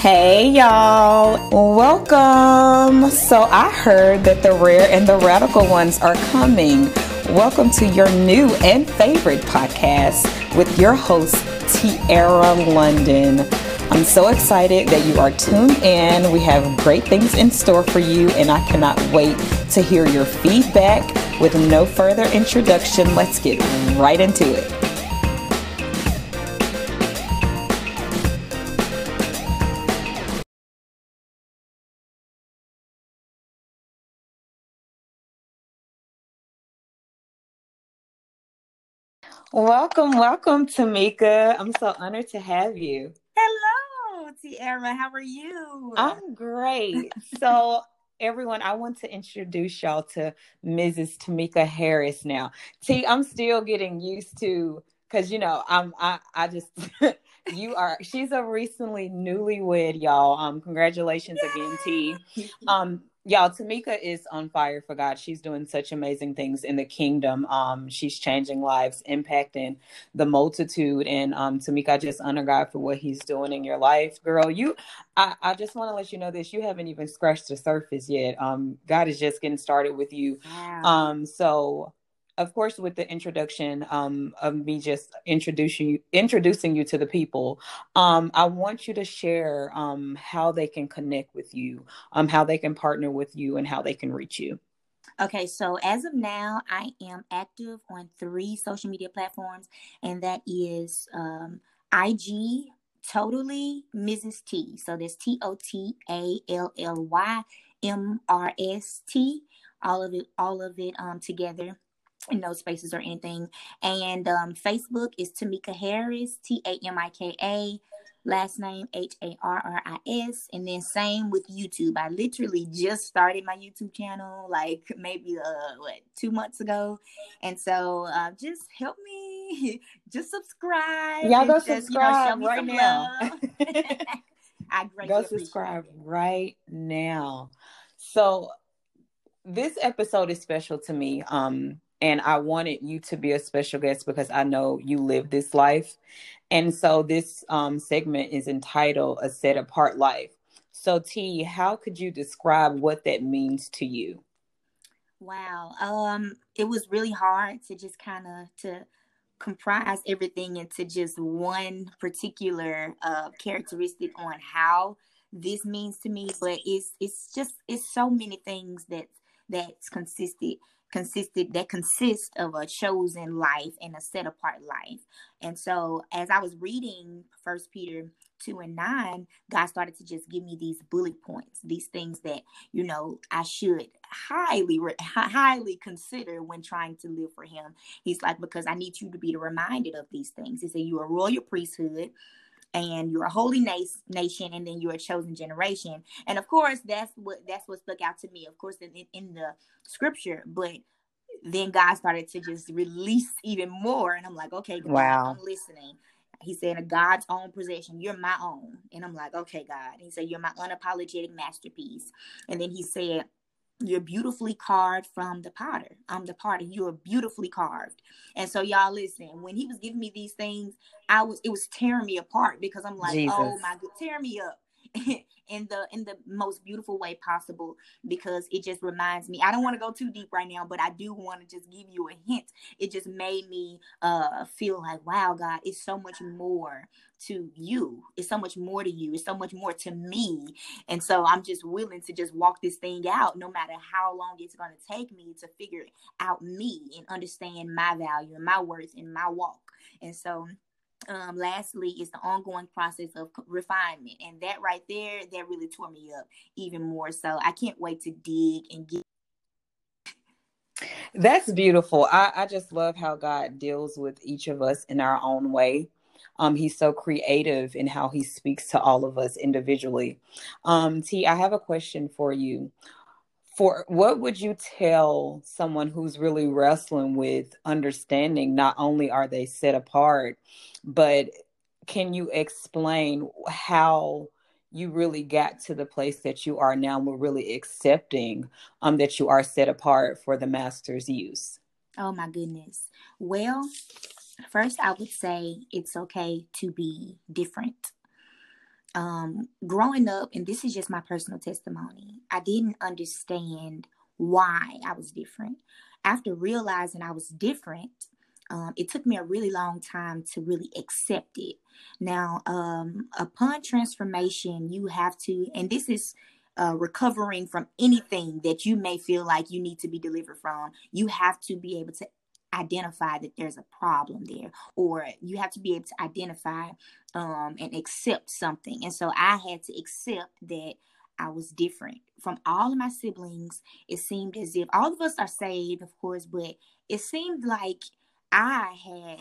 Hey y'all, welcome. So I heard that the rare and the radical ones are coming. Welcome to your new and favorite podcast with your host, Tiara London. I'm so excited that you are tuned in. We have great things in store for you, and I cannot wait to hear your feedback. With no further introduction, let's get right into it. Welcome, welcome, Tamika. I'm so honored to have you. Hello, Tiara. How are you? I'm great. so, everyone, I want to introduce y'all to Mrs. Tamika Harris now. T, I'm still getting used to because you know I'm I I just you are she's a recently newlywed y'all. Um, congratulations Yay! again, T. Um, y'all tamika is on fire for god. She's doing such amazing things in the kingdom. Um she's changing lives impacting the multitude. And um tamika I just honor god for what he's doing in your life. Girl you i, I just want to let you know this. You haven't even scratched the surface yet. Um god is just getting started with you. Wow. um so of course, with the introduction um, of me just introducing you, introducing you to the people, um, I want you to share um, how they can connect with you, um, how they can partner with you, and how they can reach you. Okay, so as of now, I am active on three social media platforms, and that is um, IG, totally Mrs. T. So there's T O T A L L Y M R S T. All of it, all of it um, together no spaces or anything. And um, Facebook is Tamika Harris, T A M I K A, last name H A R R I S. And then same with YouTube. I literally just started my YouTube channel like maybe uh what two months ago, and so uh, just help me, just subscribe. Y'all go just, subscribe you know, right now. I go subscribe right now. So this episode is special to me. Um, and I wanted you to be a special guest because I know you live this life. And so this um, segment is entitled A Set Apart Life. So, T, how could you describe what that means to you? Wow. Um, it was really hard to just kind of to comprise everything into just one particular uh, characteristic on how this means to me, but it's it's just it's so many things that that's consisted consisted that consist of a chosen life and a set apart life. And so as I was reading First Peter 2 and 9, God started to just give me these bullet points, these things that, you know, I should highly, highly consider when trying to live for Him. He's like, because I need you to be reminded of these things. He said, You're a royal priesthood and you're a holy na- nation and then you're a chosen generation. And of course that's what that's what stuck out to me of course in, in the scripture. But then god started to just release even more and i'm like okay God, wow. I'm listening. He said a god's own possession you're my own. And i'm like okay god. He said you're my unapologetic masterpiece. And then he said you're beautifully carved from the potter. I'm the potter. You're beautifully carved. And so y'all listen, when he was giving me these things, I was it was tearing me apart because I'm like, oh Jesus. oh my god, tear me up. in the in the most beautiful way possible because it just reminds me i don't want to go too deep right now but i do want to just give you a hint. It just made me uh feel like wow god it's so much more to you. It's so much more to you. It's so much more to me. And so i'm just willing to just walk this thing out no matter how long it's going to take me to figure out me and understand my value and my worth and my walk. And so um, lastly is the ongoing process of refinement and that right there that really tore me up even more so. I can't wait to dig and get that's beautiful. I, I just love how god deals with each of us in our own way. Um, he's so creative in how he speaks to all of us individually. Um, t i have a question for you for what would you tell someone who's really wrestling with understanding not only are they set apart but can you explain how you really got to the place that you are now we're really accepting um that you are set apart for the master's use? Oh my goodness. Well first i would say it's okay to be different um, growing up, and this is just my personal testimony, I didn't understand why I was different. After realizing I was different, um, it took me a really long time to really accept it. Now, um, upon transformation, you have to, and this is uh, recovering from anything that you may feel like you need to be delivered from, you have to be able to identify that there's a problem there, or you have to be able to identify um, and accept something. And so I had to accept that I was different from all of my siblings. It seemed as if all of us are saved, of course, but it seemed like I had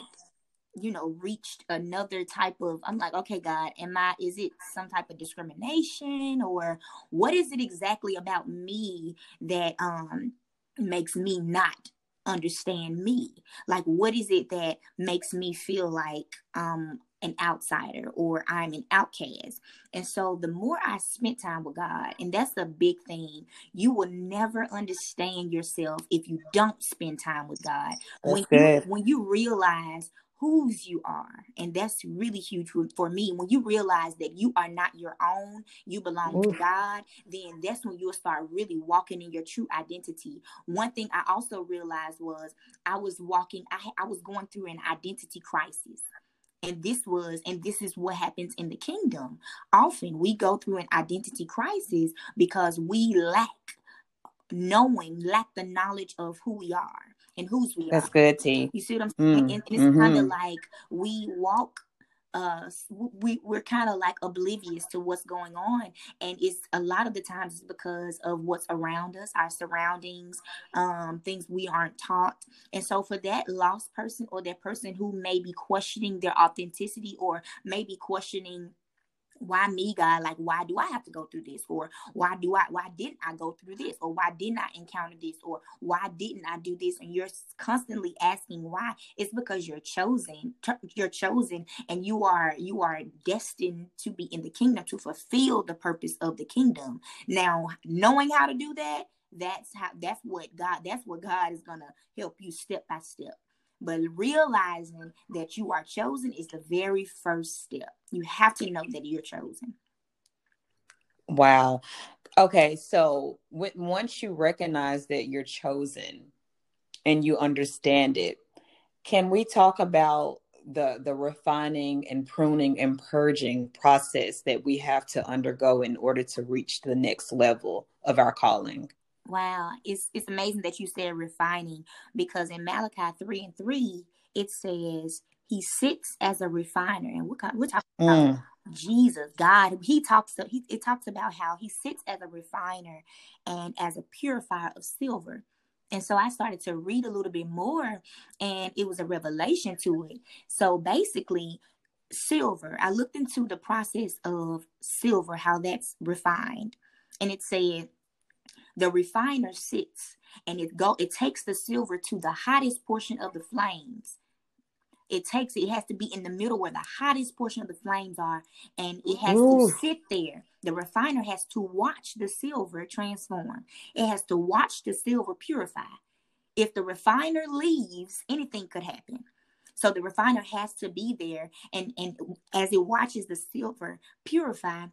you know reached another type of i'm like okay god am i is it some type of discrimination or what is it exactly about me that um makes me not understand me? Like what is it that makes me feel like um an outsider or i'm an outcast? And so the more i spent time with god and that's the big thing you will never understand yourself if you don't spend time with god. That's when good. you when you realize whose you are. And that's really huge for me. When you realize that you are not your own, you belong Ooh. to God, then that's when you'll start really walking in your true identity. One thing I also realized was I was walking, I, I was going through an identity crisis. And this was, and this is what happens in the kingdom. Often we go through an identity crisis because we lack knowing, lack the knowledge of who we are and whose we That's are. good, T. You see what I'm saying? Mm. And, it's mm-hmm. kind of like we walk uh we we're kind of like oblivious to what's going on and it's a lot of the times it's because of what's around us our surroundings um things we aren't taught and so for that lost person or that person who may be questioning their authenticity or maybe questioning why me god? Like why do i have to go through this? Or why do i why didn't i go through this? Or why didn't i encounter this? Or why didn't i do this? And you're constantly asking why. It's because you're chosen you're chosen and you are you are destined to be in the kingdom to fulfill the purpose of the kingdom. Now knowing how to do that that's how that's what god that's what god is gonna help you step by step but realizing that you are chosen is the very first step. You have to know that you're chosen. Wow. Okay, so when, once you recognize that you're chosen and you understand it, can we talk about the the refining and pruning and purging process that we have to undergo in order to reach the next level of our calling? Wow, it's it's amazing that you said refining because in Malachi three and three it says he sits as a refiner, and we're, we're talking mm. about Jesus, God. He talks he it talks about how he sits as a refiner and as a purifier of silver. And so I started to read a little bit more, and it was a revelation to it. So basically, silver. I looked into the process of silver, how that's refined, and it said the refiner sits and it go it takes the silver to the hottest portion of the flames. It takes it has to be in the middle where the hottest portion of the flames are and it has Ooh. to sit there. The refiner has to watch the silver transform. It has to watch the silver purify. If the refiner leaves anything could happen. So the refiner has to be there and and as it watches the silver purify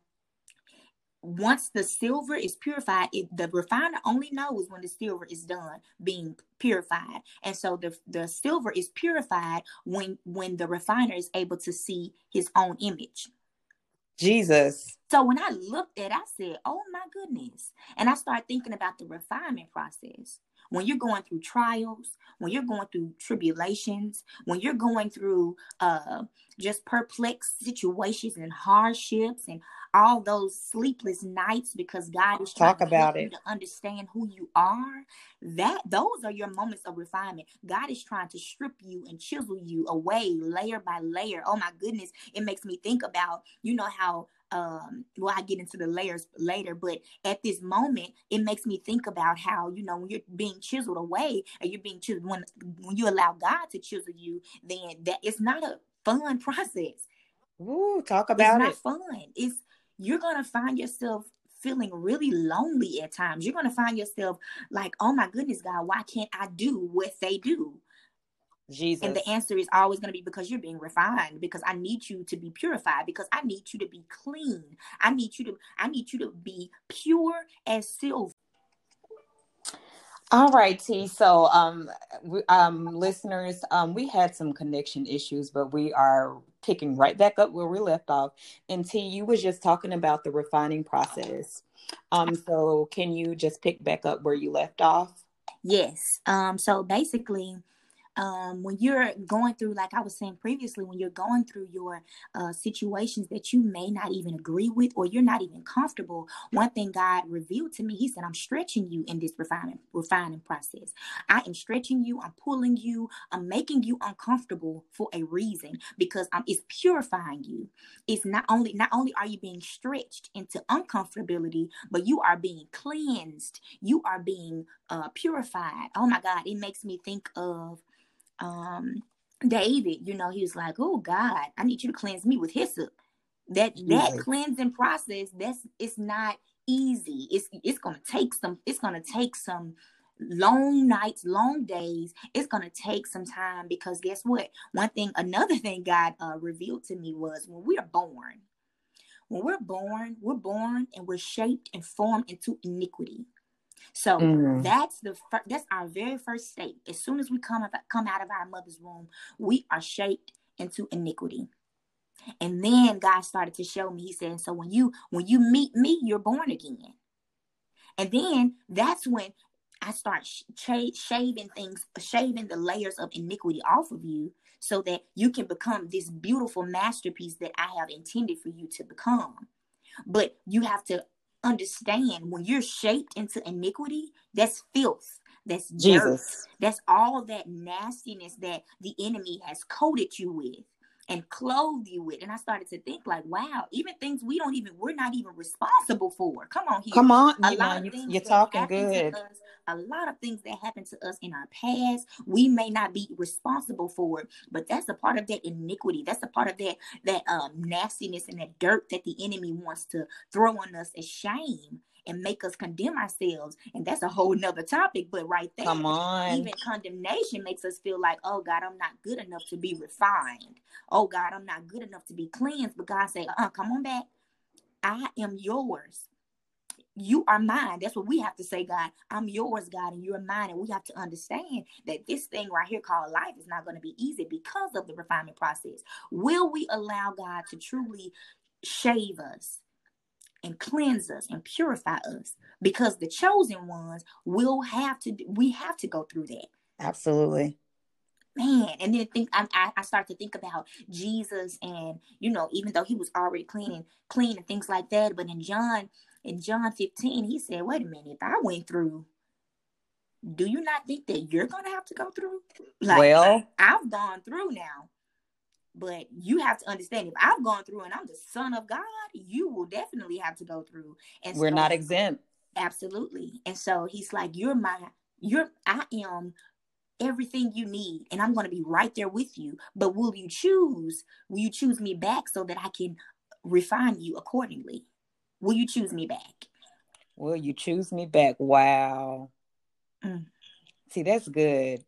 once the silver is purified, it, the refiner only knows when the silver is done being purified. And so the, the silver is purified when when the refiner is able to see his own image. Jesus. So when I looked at it, I said, Oh my goodness. And I started thinking about the refinement process when you're going through trials, when you're going through tribulations, when you're going through uh, just perplexed situations and hardships and all those sleepless nights because God is talk about it to understand who you are. That those are your moments of refinement. God is trying to strip you and chisel you away layer by layer. Oh my goodness, it makes me think about you know how um well i get into the layers later but at this moment it makes me think about how you know when you're being chiseled away and you're being chiseled when when you allow god to chisel you then that it's not a fun process Ooh, talk about it's it not fun it's you're gonna find yourself feeling really lonely at times you're gonna find yourself like oh my goodness god why can't i do what they do Jesus. And the answer is always going to be because you're being refined, because I need you to be purified, because I need you to be clean. I need you to I need you to be pure as silver. All right, T. So, um, we, um, listeners, um, we had some connection issues, but we are picking right back up where we left off. And T, you was just talking about the refining process. Um, so can you just pick back up where you left off? Yes. Um, so basically, um, when you're going through, like I was saying previously, when you're going through your uh, situations that you may not even agree with or you're not even comfortable, one thing God revealed to me, He said, I'm stretching you in this refining, refining process. I am stretching you, I'm pulling you, I'm making you uncomfortable for a reason because um, it's purifying you. It's not only not only are you being stretched into uncomfortability, but you are being cleansed. You are being uh, purified. Oh my God, it makes me think of um David, you know, he was like, "Oh God, I need you to cleanse me with hyssop." That that cleansing process, that's it's not easy. It's it's gonna take some. It's gonna take some long nights, long days. It's gonna take some time because guess what? One thing, another thing God uh, revealed to me was when we are born. When we're born, we're born and we're shaped and formed into iniquity. So mm. that's the fir- that's our very first state. As soon as we come out, come out of our mother's womb, we are shaped into iniquity. And then God started to show me. He said, "So when you when you meet me, you're born again." And then that's when I start sh- shaving things, shaving the layers of iniquity off of you, so that you can become this beautiful masterpiece that I have intended for you to become. But you have to understand when you're shaped into iniquity, that's filth. That's Jesus. Dirt. That's all that nastiness that the enemy has coated you with and clothe you with. And I started to think like, wow, even things we don't even we're not even responsible for. Come on here. Come on, a you lot know, of things you're talking good. Us, a lot of things that happen to us in our past, we may not be responsible for it, but that's a part of that iniquity. That's a part of that that um, nastiness and that dirt that the enemy wants to throw on us as shame and make us condemn ourselves. And that's a whole nother topic. But right there, come on, even condemnation makes us feel like, oh God, I'm not good enough to be refined. Oh God, I'm not good enough to be cleansed. But God say, uh, come on back. I am yours. You are mine. That's what we have to say, God. I'm yours, God, and you're mine. And we have to understand that this thing right here called life is not going to be easy because of the refinement process. Will we allow God to truly shave us? And cleanse us and purify us because the chosen ones will have to we have to go through that. Absolutely. Man and then think I, I start to think about jesus and you know even though he was already clean and clean and things like that but in john in john 15 he said wait a minute if i went through do you not think that you're gonna have to go through? Like well i've gone through now but you have to understand if I've gone through and I'm the son of God, you will definitely have to go through. And we're so, not exempt. Absolutely. And so he's like, You're my, you're, I am everything you need, and I'm going to be right there with you. But will you choose? Will you choose me back so that I can refine you accordingly? Will you choose me back? Will you choose me back? Wow. Mm. See, that's good.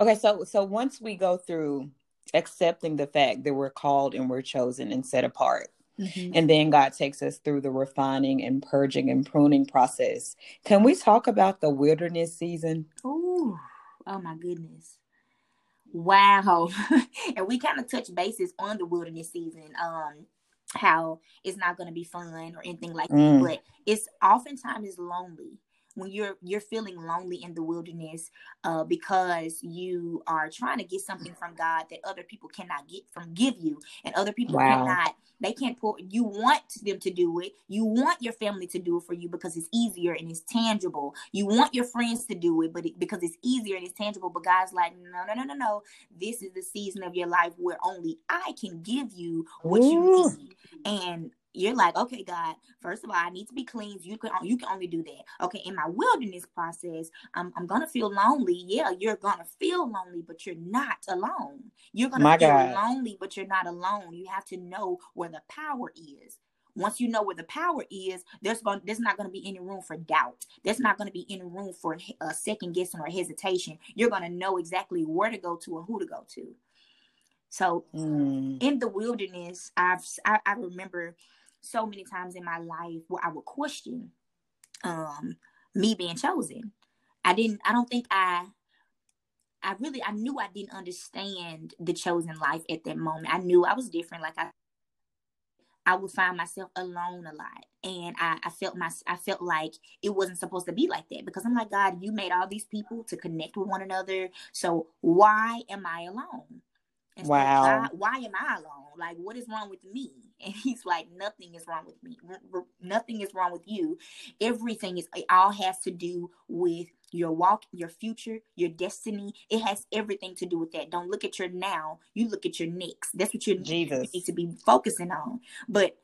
Okay, so so once we go through accepting the fact that we're called and we're chosen and set apart. Mm-hmm. And then God takes us through the refining and purging and pruning process. Can we talk about the wilderness season? Oh, oh my goodness. Wow. and we kind of touch bases on the wilderness season. Um, how it's not going to be fun or anything like mm. that, but it's oftentimes it's lonely when you're you're feeling lonely in the wilderness uh, because you are trying to get something from God that other people cannot get from give you, and other people wow. cannot. They can't pour. You want them to do it. You want your family to do it for you because it's easier and it's tangible. You want your friends to do it, but it, because it's easier and it's tangible. But God's like, no, no, no, no, no. This is the season of your life where only I can give you what Ooh. you need, and you're like, okay, God, first of all, I need to be clean. You can you can only do that. Okay, in my wilderness process, I'm I'm gonna feel lonely. Yeah, you're gonna feel lonely, but you're not alone. You're gonna my feel God. lonely, but you're not alone. You have to know where the power is. once you know where the power is, there's going there's not going to be any room for doubt. There's not going to be any room for a second guessing or hesitation. You're going to know exactly where to go to and who to go to. So mm. in the wilderness, I've I, I remember so many times in my life where I would question um me being chosen. I didn't I don't think I I really I knew I didn't understand the chosen life at that moment. I knew I was different. Like I I would find myself alone a lot. And I, I felt my I felt like it wasn't supposed to be like that because I'm like, God, you made all these people to connect with one another. So why am I alone? And wow. Why, why am I alone? Like, what is wrong with me? And he's like, nothing is wrong with me. Nothing is wrong with you. Everything is, it all has to do with your walk, your future, your destiny. It has everything to do with that. Don't look at your now. You look at your next. That's what you need to be focusing on. But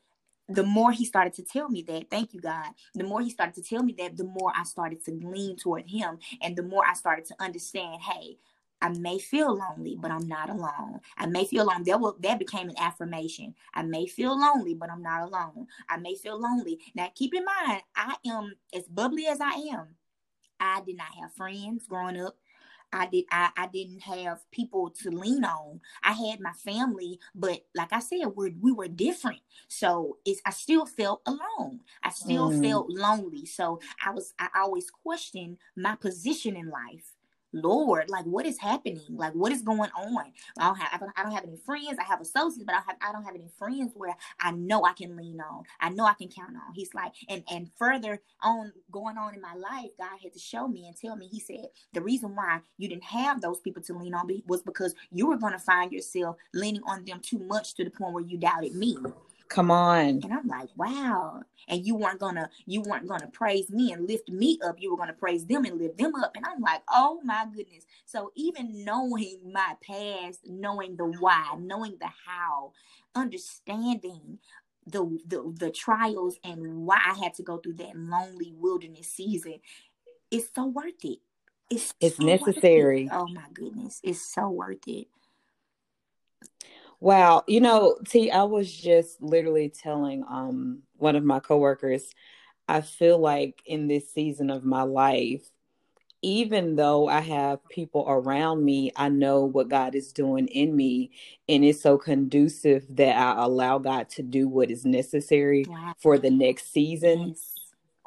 the more he started to tell me that, thank you, God, the more he started to tell me that, the more I started to lean toward him. And the more I started to understand, hey, I may feel lonely, but I'm not alone. I may feel alone. That will that became an affirmation. I may feel lonely, but I'm not alone. I may feel lonely. Now keep in mind, I am as bubbly as I am. I did not have friends growing up. I did I, I didn't have people to lean on. I had my family, but like I said, we we were different. So it's I still felt alone. I still mm. felt lonely. So I was I always questioned my position in life. Lord, like what is happening? Like what is going on? I don't have I don't, I don't have any friends. I have associates, but I have I don't have any friends where I know I can lean on. I know I can count on. He's like, and and further on going on in my life, God had to show me and tell me. He said the reason why you didn't have those people to lean on was because you were going to find yourself leaning on them too much to the point where you doubted me. Come on. And I'm like, wow. And you weren't gonna you weren't gonna praise me and lift me up. You were gonna praise them and lift them up. And I'm like, oh my goodness. So even knowing my past, knowing the why, knowing the how, understanding the the, the trials and why I had to go through that lonely wilderness season, it's so worth it. It's it's so necessary. It. Oh my goodness. It's so worth it. Wow, you know, T, I was just literally telling um one of my coworkers, I feel like in this season of my life, even though I have people around me, I know what God is doing in me, and it's so conducive that I allow God to do what is necessary wow. for the next season.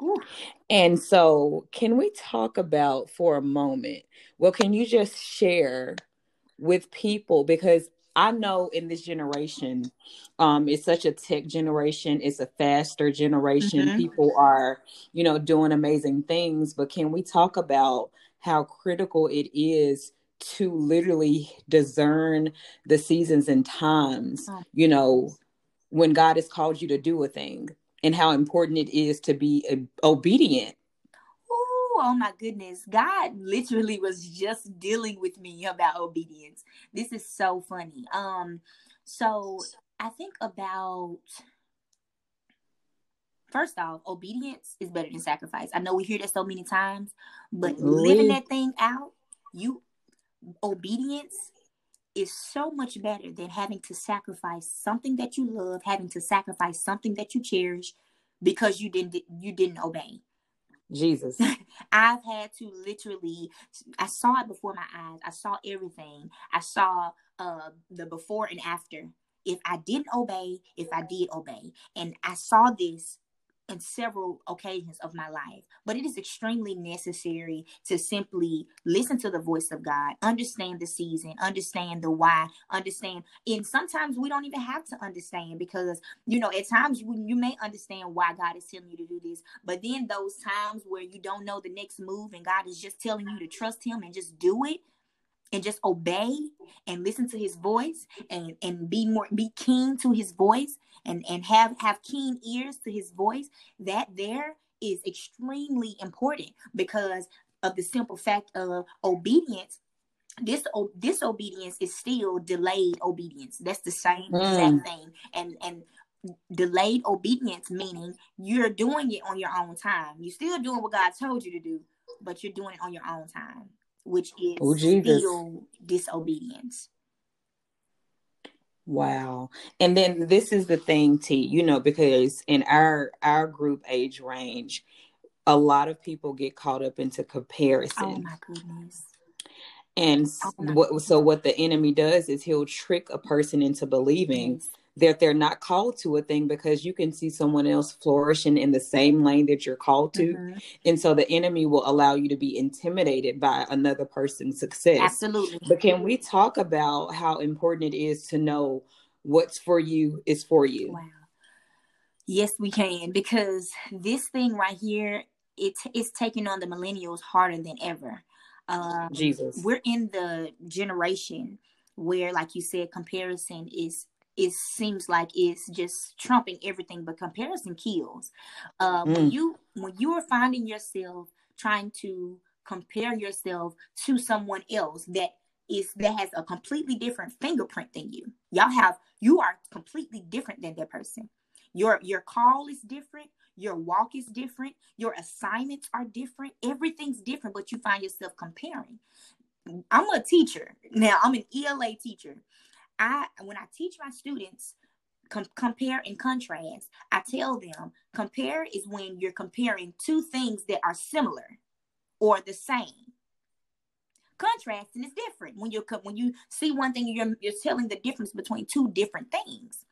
Yes. And so, can we talk about for a moment? Well, can you just share with people because I know in this generation, um, it's such a tech generation. It's a faster generation. Mm-hmm. People are, you know, doing amazing things. But can we talk about how critical it is to literally discern the seasons and times? You know, when God has called you to do a thing, and how important it is to be obedient oh my goodness, God literally was just dealing with me about obedience. This is so funny. Um, so I think about first off, obedience is better than sacrifice. I know we hear that so many times, but living that thing out, you obedience is so much better than having to sacrifice something that you love, having to sacrifice something that you cherish because you didn't you didn't obey. Jesus. I've had to literally I saw it before my eyes. I saw everything. I saw uh the before and after. If I didn't obey, if I did obey. And I saw this in several occasions of my life. But it is extremely necessary to simply listen to the voice of God, understand the season, understand the why, understand. And sometimes we don't even have to understand because, you know, at times you, you may understand why God is telling you to do this. But then those times where you don't know the next move and God is just telling you to trust Him and just do it and just obey and listen to his voice and and be more be keen to his voice and and have have keen ears to his voice that there is extremely important because of the simple fact of obedience. This disobedience is still delayed obedience. That's the same mm. exact thing. And and delayed obedience meaning you're doing it on your own time. You're still doing what god told you to do but you're doing it on your own time which is oh, disobedience. Wow. And then this is the thing, T, you know, because in our our group age range, a lot of people get caught up into oh, comparison. Oh my goodness. And Oh my what so what the enemy does is he'll trick a person into believing goodness. That they're not called to a thing because you can see someone else flourishing in the same lane that you're called to. Mhm. And so the enemy will allow you to be intimidated by another person's success. Absolutely. But can we talk about how important it is to know what's for you is for you? Wow. Yes, we can because this thing right here, it is taking on the millennials harder than ever. Um, Jesus. we're in the generation where, like you said, comparison is it seems like it's just trumping everything, but comparison kills. Uh, When Mm. you when you are finding yourself trying to compare yourself to someone else that is that has a completely different fingerprint than you, y'all have you are completely different than that person. Your your call is different. Your walk is different. Your assignments are different. Everything's different, but you find yourself comparing. I'm a teacher now. I'm an ELA teacher. I when I teach my students com- compare and contrast, I tell them compare is when you're comparing two things that are similar or the same. Contrasting is different when you when you see one thing you're you're telling the difference between two different things.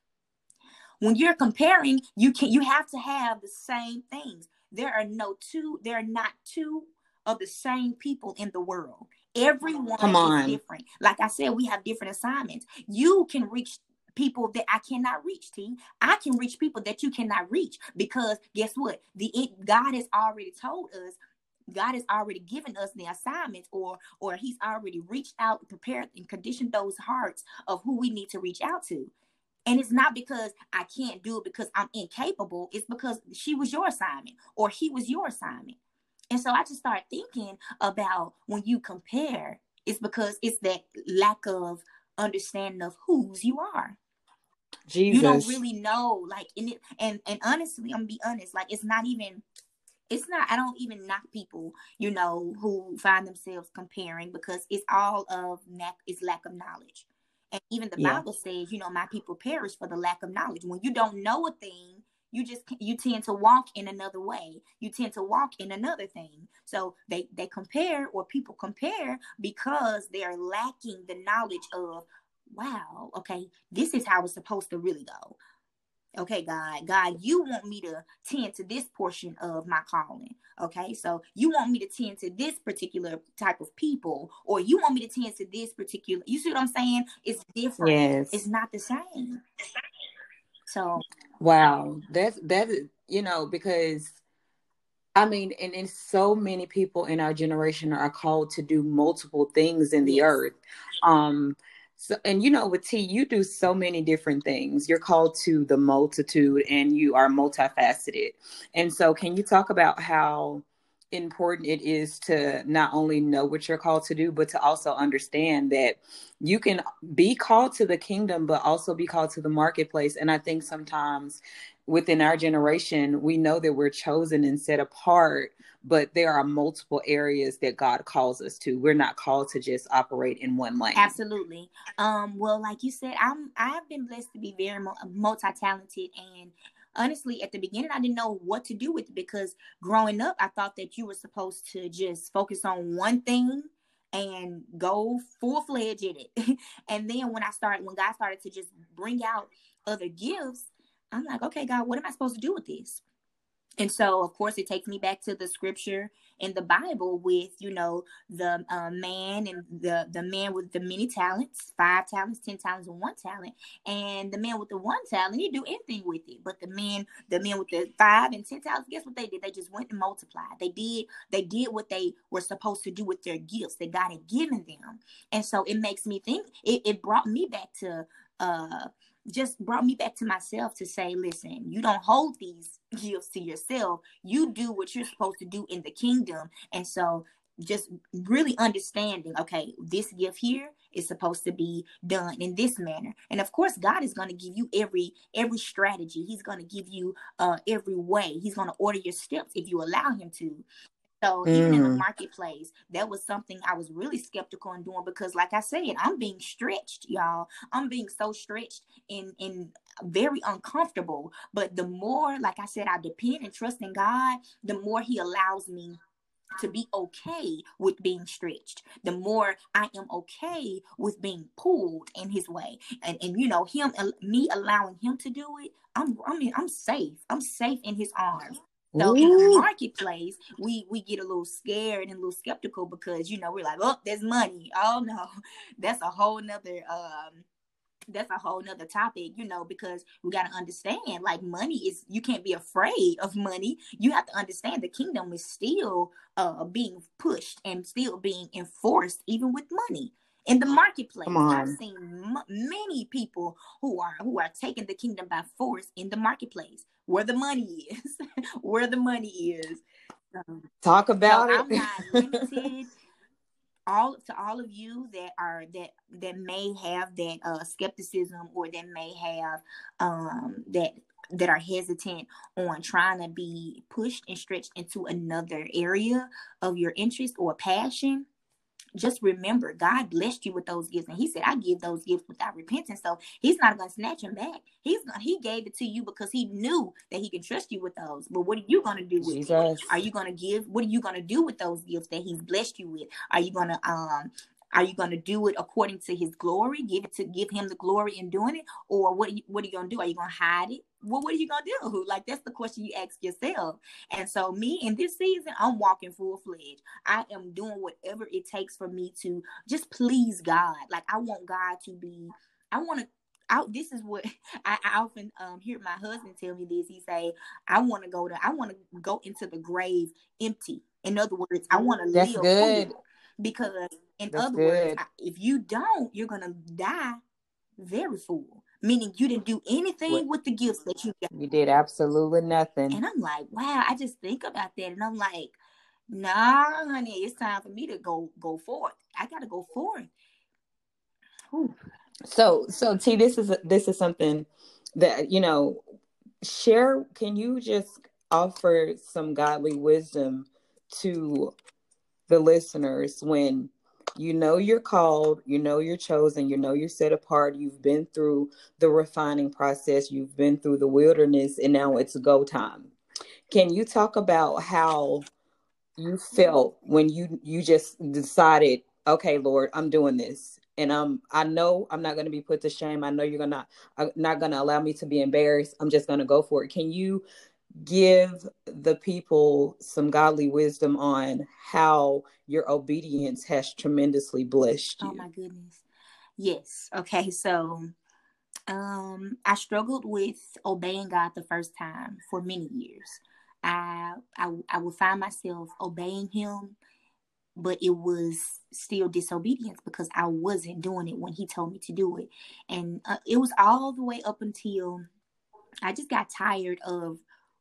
When you're comparing, you can you have to have the same things. There are no two. There are not two of the same people in the world. Everyone Come is on. different. Like I said, we have different assignments. You can reach people that I cannot reach, T. I can reach people that you cannot reach because guess what? The it, God has already told us. God has already given us the assignments, or or He's already reached out, prepared, and conditioned those hearts of who we need to reach out to. And it's not because I can't do it because I'm incapable. It's because she was your assignment or he was your assignment. And so I just started thinking about when you compare, it's because it's that lack of understanding of whose you are. Jesus. You don't really know, like in it, and and honestly, I'm gonna be honest, like it's not even it's not i don't even knock people you know who find themselves comparing because it's all of lack is lack of knowledge and even the Yeah. bible says you know my people perish for the lack of knowledge when you don't know a thing you just you tend to walk in another way. You tend to walk in another thing. So they they compare or people compare because they are lacking the knowledge of wow okay this is how it's supposed to really go. Okay god god you want me to tend to this portion of my calling. Okay so you want me to tend to this particular type of people or you want me to tend to this particular you see what i'm saying? It's different. Yes. it's not the same. So Wow. That's that is- you know, because I mean, and, and so many people in our generation are called to do multiple things in the earth. Um so and you know, with T, you do so many different things. You're called to the multitude and you are multifaceted. And so can you talk about how important it is to not only know what you're called to do, but to also understand that you can be called to the kingdom, but also be called to the marketplace. And I think sometimes within our generation, we know that we're chosen and set apart, but there are multiple areas that God calls us to. We're not called to just operate in one lane. absolutely um well like you said i'm i've been blessed to be very multi-talented and honestly at the beginning i didn't know what to do with it because growing up i thought that you were supposed to just focus on one thing and go full-fledged in it. And then when i started when god started to just bring out other gifts i'm like okay god what am i supposed to do with this and so of course it takes me back to the scripture in the bible with you know the uh, man and the the man with the many talents five talents ten talents and one talent. And the man with the one talent he do anything with it. But the men the men with the five and ten talents guess what they did? They just went and multiplied. They did they did what they were supposed to do with their gifts that god had given them. And so it makes me think it, it brought me back to uh just brought me back to myself to say, listen, you don't hold these gifts to yourself. You do what you're supposed to do in the kingdom. And so just really understanding, okay, this gift here is supposed to be done in this manner. And of course, God is going to give you every every strategy. He's going to give you uh every way. He's going to order your steps if you allow him to. So mm. even in the mm. marketplace, that was something I was really skeptical in doing because, like I said, I'm being stretched, y'all. I'm being so stretched and and very uncomfortable. But the more, like I said, I depend and trust in God, the more He allows me to be okay with being stretched the more i am okay with being pulled in his way and and you know him me allowing him to do it i'm i mean i'm safe i'm safe in his arms so Ooh. in the marketplace, we we get a little scared and a little skeptical because you know we're like, oh, there's money. Oh no, that's a whole nother um that's a whole nother topic, you know, because we got to understand like money is you can't be afraid of money. You have to understand the kingdom is still uh being pushed and still being enforced even with money in the marketplace. I've seen m- many people who are who are taking the kingdom by force in the marketplace, where the money is, where the money is. Um, Talk about so it. I'm not limited. all to all of you that are that that may have that uh skepticism or that may have um that that are hesitant on trying to be pushed and stretched into another area of your interest or passion just remember God blessed you with those gifts. And he said, I give those gifts without repentance. So he's not gonna snatch them back. He's gonna he gave it to you because he knew that he can trust you with those. But what are you gonna do with Jesus. it? Are you gonna give? What are you gonna do with those gifts that he's blessed you with? Are you gonna um are you going to do it according to his glory? Give it to give him the glory in doing it, or what? Are you, what are you going to do? Are you going to hide it? Well, what are you going to do? Like that's the question you ask yourself. And so, me in this season, I'm walking full fledged. I am doing whatever it takes for me to just please God. Like I want God to be. I want to I, this is what I, I often um, hear my husband tell me this. He say, "I want to go to, I want to go into the grave empty." In other words, I want to live good. Because uh, in That's other good. words, if you don't, you're gonna die very full. Meaning you didn't do anything what? with the gifts that you got. You did absolutely nothing. And I'm like, wow, I just think about that and I'm like, nah, honey, it's time for me to go go forth. I gotta go forth. So so T, this is this is something that you know, share can you just offer some godly wisdom to the listeners when you know you're called, you know you're chosen, you know you're set apart, you've been through the refining process, you've been through the wilderness, and now it's go time. Can you talk about how you felt when you you just decided, okay, Lord, I'm doing this, and um, I know I'm not going to be put to shame. I know you're gonna uh, not going to allow me to be embarrassed. I'm just going to go for it. Can you give the people some godly wisdom on how your obedience has tremendously blessed you. Oh my goodness. Yes. Okay. So um I struggled with obeying God the first time for many years. I I I would find myself obeying him but it was still disobedience because I wasn't doing it when he told me to do it. And uh, it was all the way up until I just got tired of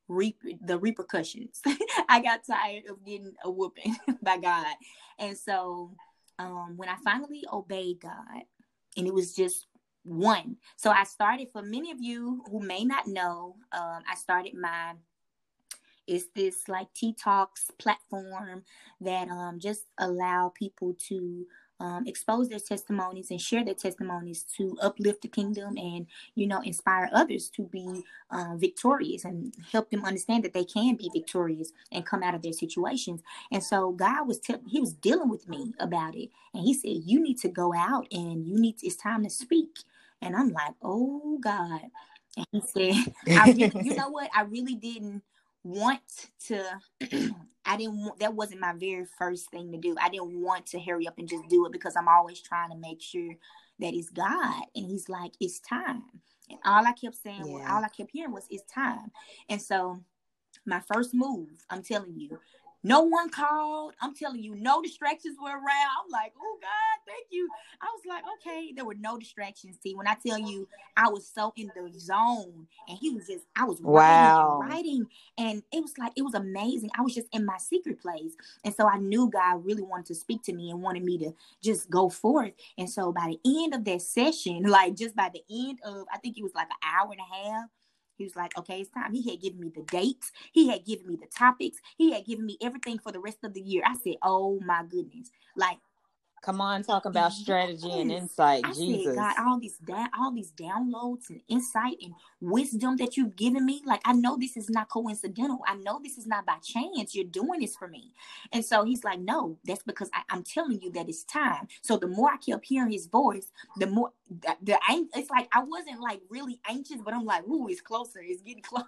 reap the repercussions. I got tired of getting a whooping by God. And so um, when I finally obeyed God, and it was just one. So I started, for many of you who may not know, um, I started my it's this like T Talks platform that um, just allow people to um, expose their testimonies and share their testimonies to uplift the kingdom and you know inspire others to be uh, victorious and help them understand that they can be victorious and come out of their situations. And so god was te- he was dealing with me about it. And he said you need to go out and you need to, it's time to speak. And i'm like oh god. And he said I really, you know what? I really didn't want to I didn't want that wasn't my very first thing to do. I didn't want to hurry up and just do it because I'm always trying to make sure that it's God and he's like it's time. And all I kept saying yeah. all I kept hearing was it's time. And so my first move, I'm telling you, no one called. I'm telling you, no distractions were around. I'm like, oh God, thank you. I was like, okay, there were no distractions. See, when I tell you, I was so in the zone, and he was just, I was wow. writing, writing, and it was like it was amazing. I was just in my secret place, and so I knew God really wanted to speak to me and wanted me to just go forth. And so by the end of that session, like just by the end of, I think it was like an hour and a half He was like, okay, it's time. He had given me the dates. He had given me the topics. He had given me everything for the rest of the year. I said, oh my goodness. Like Come on, talk about strategy yes. and insight. I Jesus. Said, God, all these da- all these downloads and insight and wisdom that you've given me. Like I know this is not coincidental. I know this is not by chance. You're doing this for me. And so he's like, No, that's because I, am telling you that it's time. So the more I kept hearing his voice, the more the, the it's like I wasn't like really anxious, but I'm like, ooh, it's closer. It's getting closer.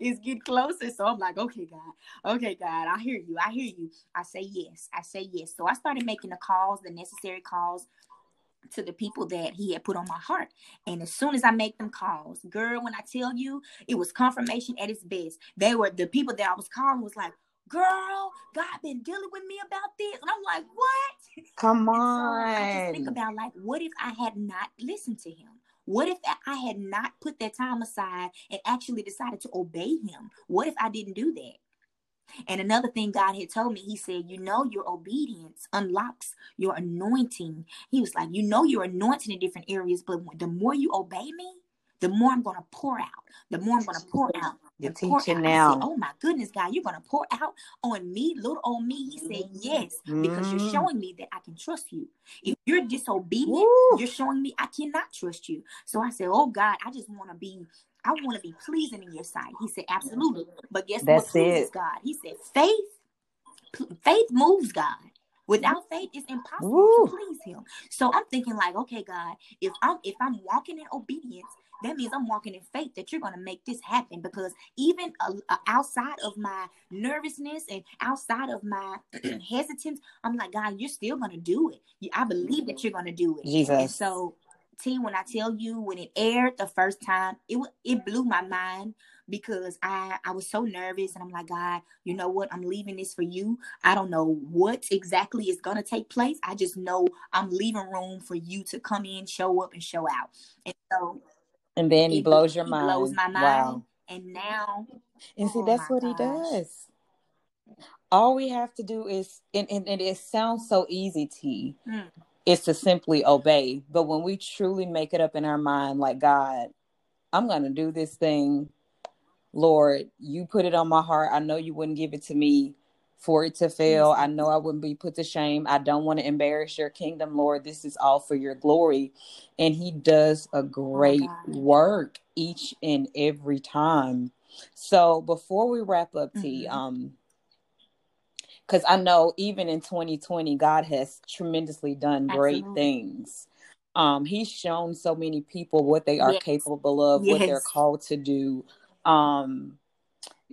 It's getting closer. So I'm like, okay, God, okay, God, I hear you. I hear you. I say yes. I say yes. So I started making the calls, the necessary calls to the people that he had put on my heart. And as soon as I make them calls, girl, when I tell you it was confirmation at its best, they were the people that I was calling was like, girl, God been dealing with me about this. And I'm like, what? Come on. So I just think about like, what if I had not listened to him? What if I had not put that time aside and actually decided to obey him? What if I didn't do that? And another thing God had told me, He said, You know, your obedience unlocks your anointing. He was like, You know, you're anointed in different areas, but the more you obey me, the more I'm going to pour out. The more I'm going to pour out. You're teaching now. Said, oh my goodness, God, you're going to pour out on me, little on me. He said, Yes, because you're mm. showing me that I can trust you. If you're disobedient, Woo. you're showing me I cannot trust you. So I said, Oh God, I just want to be I want to be pleasing in your sight. He said, Absolutely. But guess That's what pleases it. God? He said, Faith, faith moves God. Without faith, it's impossible Woo. to please him. So I'm thinking, like, okay, God, if I'm if I'm walking in obedience, that means I'm walking in faith that you're going to make this happen because even uh, uh, outside of my nervousness and outside of my hesitance, I'm like, God, you're still going to do it. I believe that you're going to do it. Jesus. And so T, when I tell you when it aired the first time, it it blew my mind because I I was so nervous and I'm like, God, you know what? I'm leaving this for you. I don't know what exactly is gonna take place. I just know I'm leaving room for you to come in, show up, and show out. And so, and then he blows your mind. Blows my mind. Wow. And now, and see, oh that's what gosh. he does. All we have to do is, and, and, and it sounds so easy, T. Mm is to simply obey. But when we truly make it up in our mind, like, God, I'm going to do this thing. Lord, you put it on my heart. I know you wouldn't give it to me for it to fail. I know I wouldn't be put to shame. I don't want to embarrass your kingdom, Lord. This is all for your glory. And he does a great oh work each and every time. So before we wrap up, T, mm-hmm. um, because I know even in 2020, God has tremendously done great Absolutely. things. Um, he's shown so many people what they are yes. capable of, yes. what they're called to do. Um,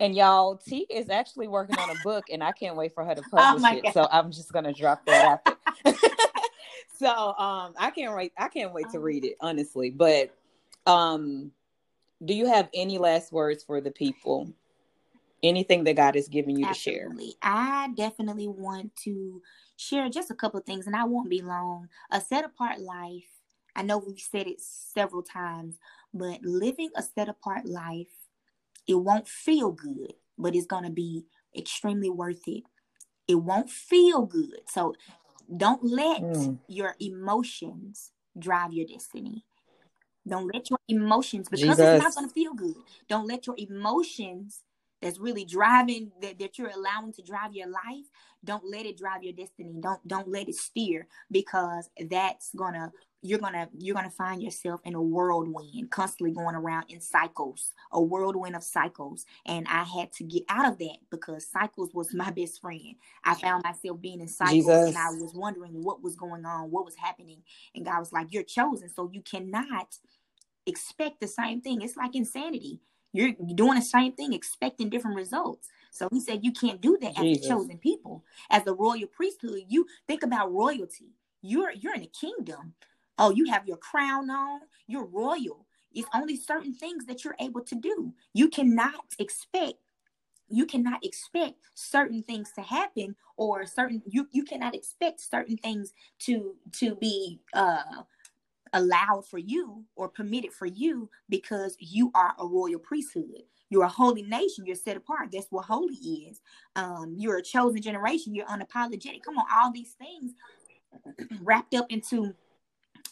and y'all, T is actually working on a book, and I can't wait for her to oh publish oh it. God. So I'm just gonna drop that out. so um, I can't wait. I can't wait to oh. read it, honestly. But um, do you have any last words for the people? anything that God has given you Absolutely. to share. I definitely want to share just a couple of things, and I won't be long. A set apart life. I know we've said it several times, but living a set apart life, it won't feel good, but it's going to be extremely worth it. It won't feel good. So don't let mm. your emotions drive your destiny. Don't let your emotions, because Jesus. it's not going to feel good. Don't let your emotions that's really driving that, that you're allowing to drive your life don't let it drive your destiny don't don't let it steer because that's gonna you're gonna you're gonna find yourself in a whirlwind constantly going around in cycles a whirlwind of cycles and i had to get out of that because cycles was my best friend i found myself being in cycles Jesus. and i was wondering what was going on what was happening and god was like you're chosen so you cannot expect the same thing it's like insanity you're doing the same thing, expecting different results. So he said you can't do that Jesus. as a chosen people, as the royal priesthood. You think about royalty. You're you're in a kingdom. Oh, you have your crown on. You're royal. It's only certain things that you're able to do. You cannot expect you cannot expect certain things to happen or certain you you cannot expect certain things to to be uh allowed for you or permitted for you because you are a royal priesthood. You're a holy nation. You're set apart. That's what holy is. Um, you're a chosen generation. You're unapologetic. Come on, all these things wrapped up into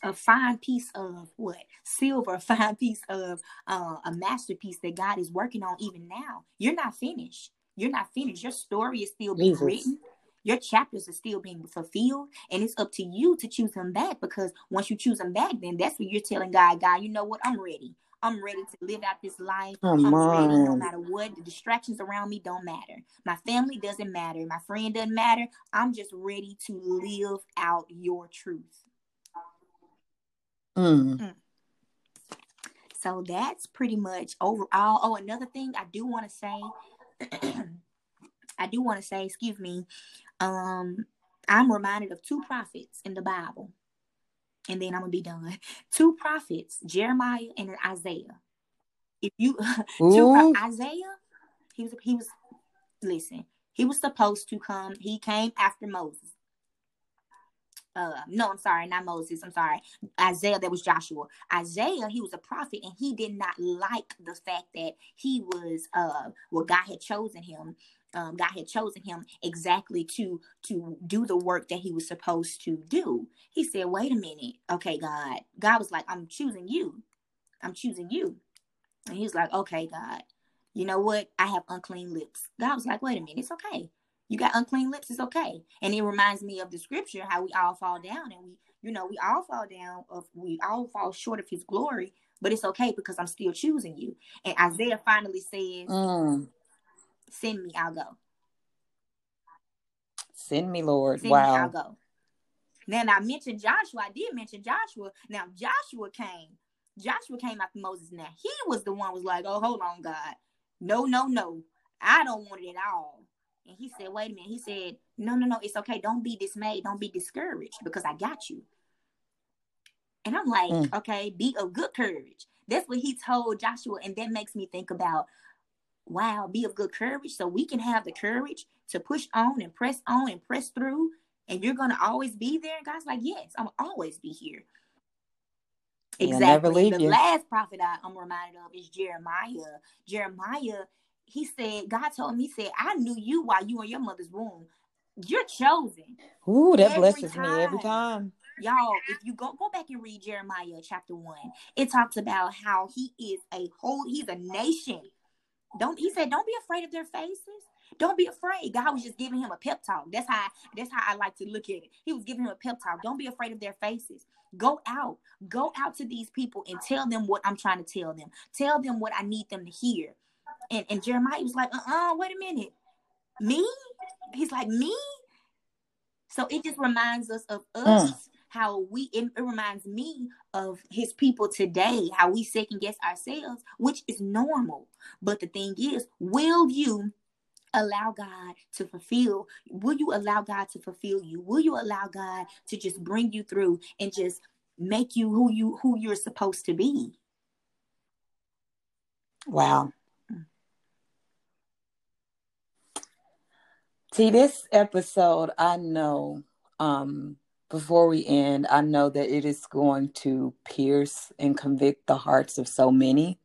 a fine piece of what silver, a fine piece of uh, a masterpiece that God is working on even now. You're not finished. You're not finished. Your story is still being Jesus. written. Your chapters are still being fulfilled, and it's up to you to choose them back. Because once you choose them back, then that's what you're telling God. God, you know what? I'm ready. I'm ready to live out this life. Come I'm on. ready no matter what. The distractions around me don't matter. My family doesn't matter. My friend doesn't matter. I'm just ready to live out your truth. Mm. Mm. So that's pretty much overall. Oh, another thing I do want to say, I do want to say, excuse me, um, I'm reminded of two prophets in the Bible, and then I'm gonna be done. Two prophets, Jeremiah and Isaiah. If you two, Isaiah, he was he was listen, he was supposed to come. He came after Moses uh no i'm sorry not moses i'm sorry isaiah that was joshua isaiah he was a prophet and he did not like the fact that he was uh well god had chosen him um, God had chosen him exactly to to do the work that he was supposed to do. He said, "Wait a minute, okay, God." God was like, "I'm choosing you. I'm choosing you," and he was like, "Okay, God. You know what? I have unclean lips." God was like, "Wait a minute, it's okay you got unclean lips, it's okay. And it reminds me of the scripture how we all fall down and we, you know, we all fall down of we all fall short of his glory, but it's okay because I'm still choosing you. And Isaiah finally says, mm. Send me, I'll go. Send me, Lord. Send wow. Me, I'll go. Then I mentioned Joshua. I did mention Joshua. Now Joshua came. Joshua came after Moses. Now he was the one was like, Oh, hold on, God. No, no, no. I don't want it at all. And he said, wait a minute. He said, no, no, no, it's okay. Don't be dismayed. Don't be discouraged because I got you. And I'm like, mm. okay, be of good courage. That's what he told Joshua. And that makes me think about, wow, be of good courage. So we can have the courage to push on and press on and press through. And you're going to always be there. And God's like, yes, I'm always be here. Exactly. The you. last prophet I, I'm reminded of is Jeremiah. Jeremiah he said, God told me, he said, I knew you while you were in your mother's womb. You're chosen. Ooh, that every blesses time. me every time. Y'all, if you go go back and read Jeremiah chapter one, it talks about how he is a whole, he's a nation. Don't he said, Don't be afraid of their faces. Don't be afraid. God was just giving him a pep talk. That's how that's how I like to look at it. He was giving him a pep talk. Don't be afraid of their faces. Go out. Go out to these people and tell them what I'm trying to tell them. Tell them what I need them to hear. And, and Jeremiah was like, uh-uh, wait a minute. Me? He's like, me? So it just reminds us of us, mm. how we, it, it reminds me of his people today, how we second guess ourselves, which is normal. But the thing is, will you allow God to fulfill? Will you allow God to fulfill you? Will you allow God to just bring you through and just make you who you who you're supposed to be? Wow. See, this episode, I know, um, before we end, I know that it is going to pierce and convict the hearts of so many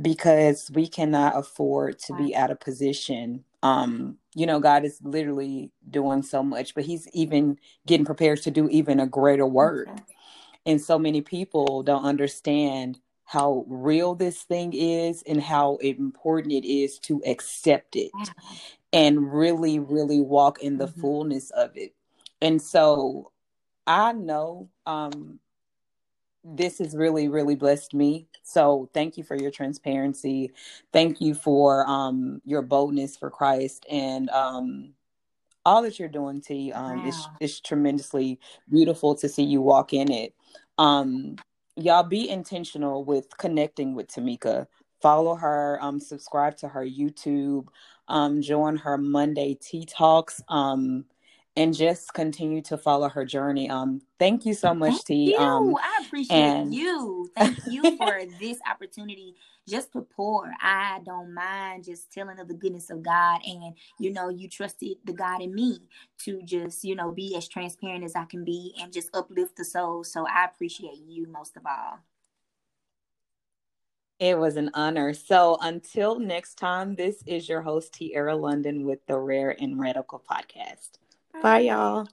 because we cannot afford to be out of position. Um, you know, God is literally doing so much, but He's even getting prepared to do even a greater work. And so many people don't understand how real this thing is and how important it is to accept it and really, really walk in the mm-hmm. fullness of it. And so I know um, this has really, really blessed me. So thank you for your transparency. Thank you for um, your boldness for Christ and um, all that you're doing, T. Um, wow. it's, it's tremendously beautiful to see you walk in it. Um, y'all be intentional with connecting with Tamika. Follow her, um, subscribe to her YouTube um, join her Monday Tea Talks, um, and just continue to follow her journey. Um, thank you so much, T. Um, I appreciate and... you. Thank you for this opportunity just to pour. I don't mind just telling of the goodness of God, and you know, you trusted the God in me to just you know be as transparent as I can be and just uplift the soul. So I appreciate you most of all. It was an honor. So until next time, this is your host, Tiara London with the Rare and Radical podcast. Bye, y'all.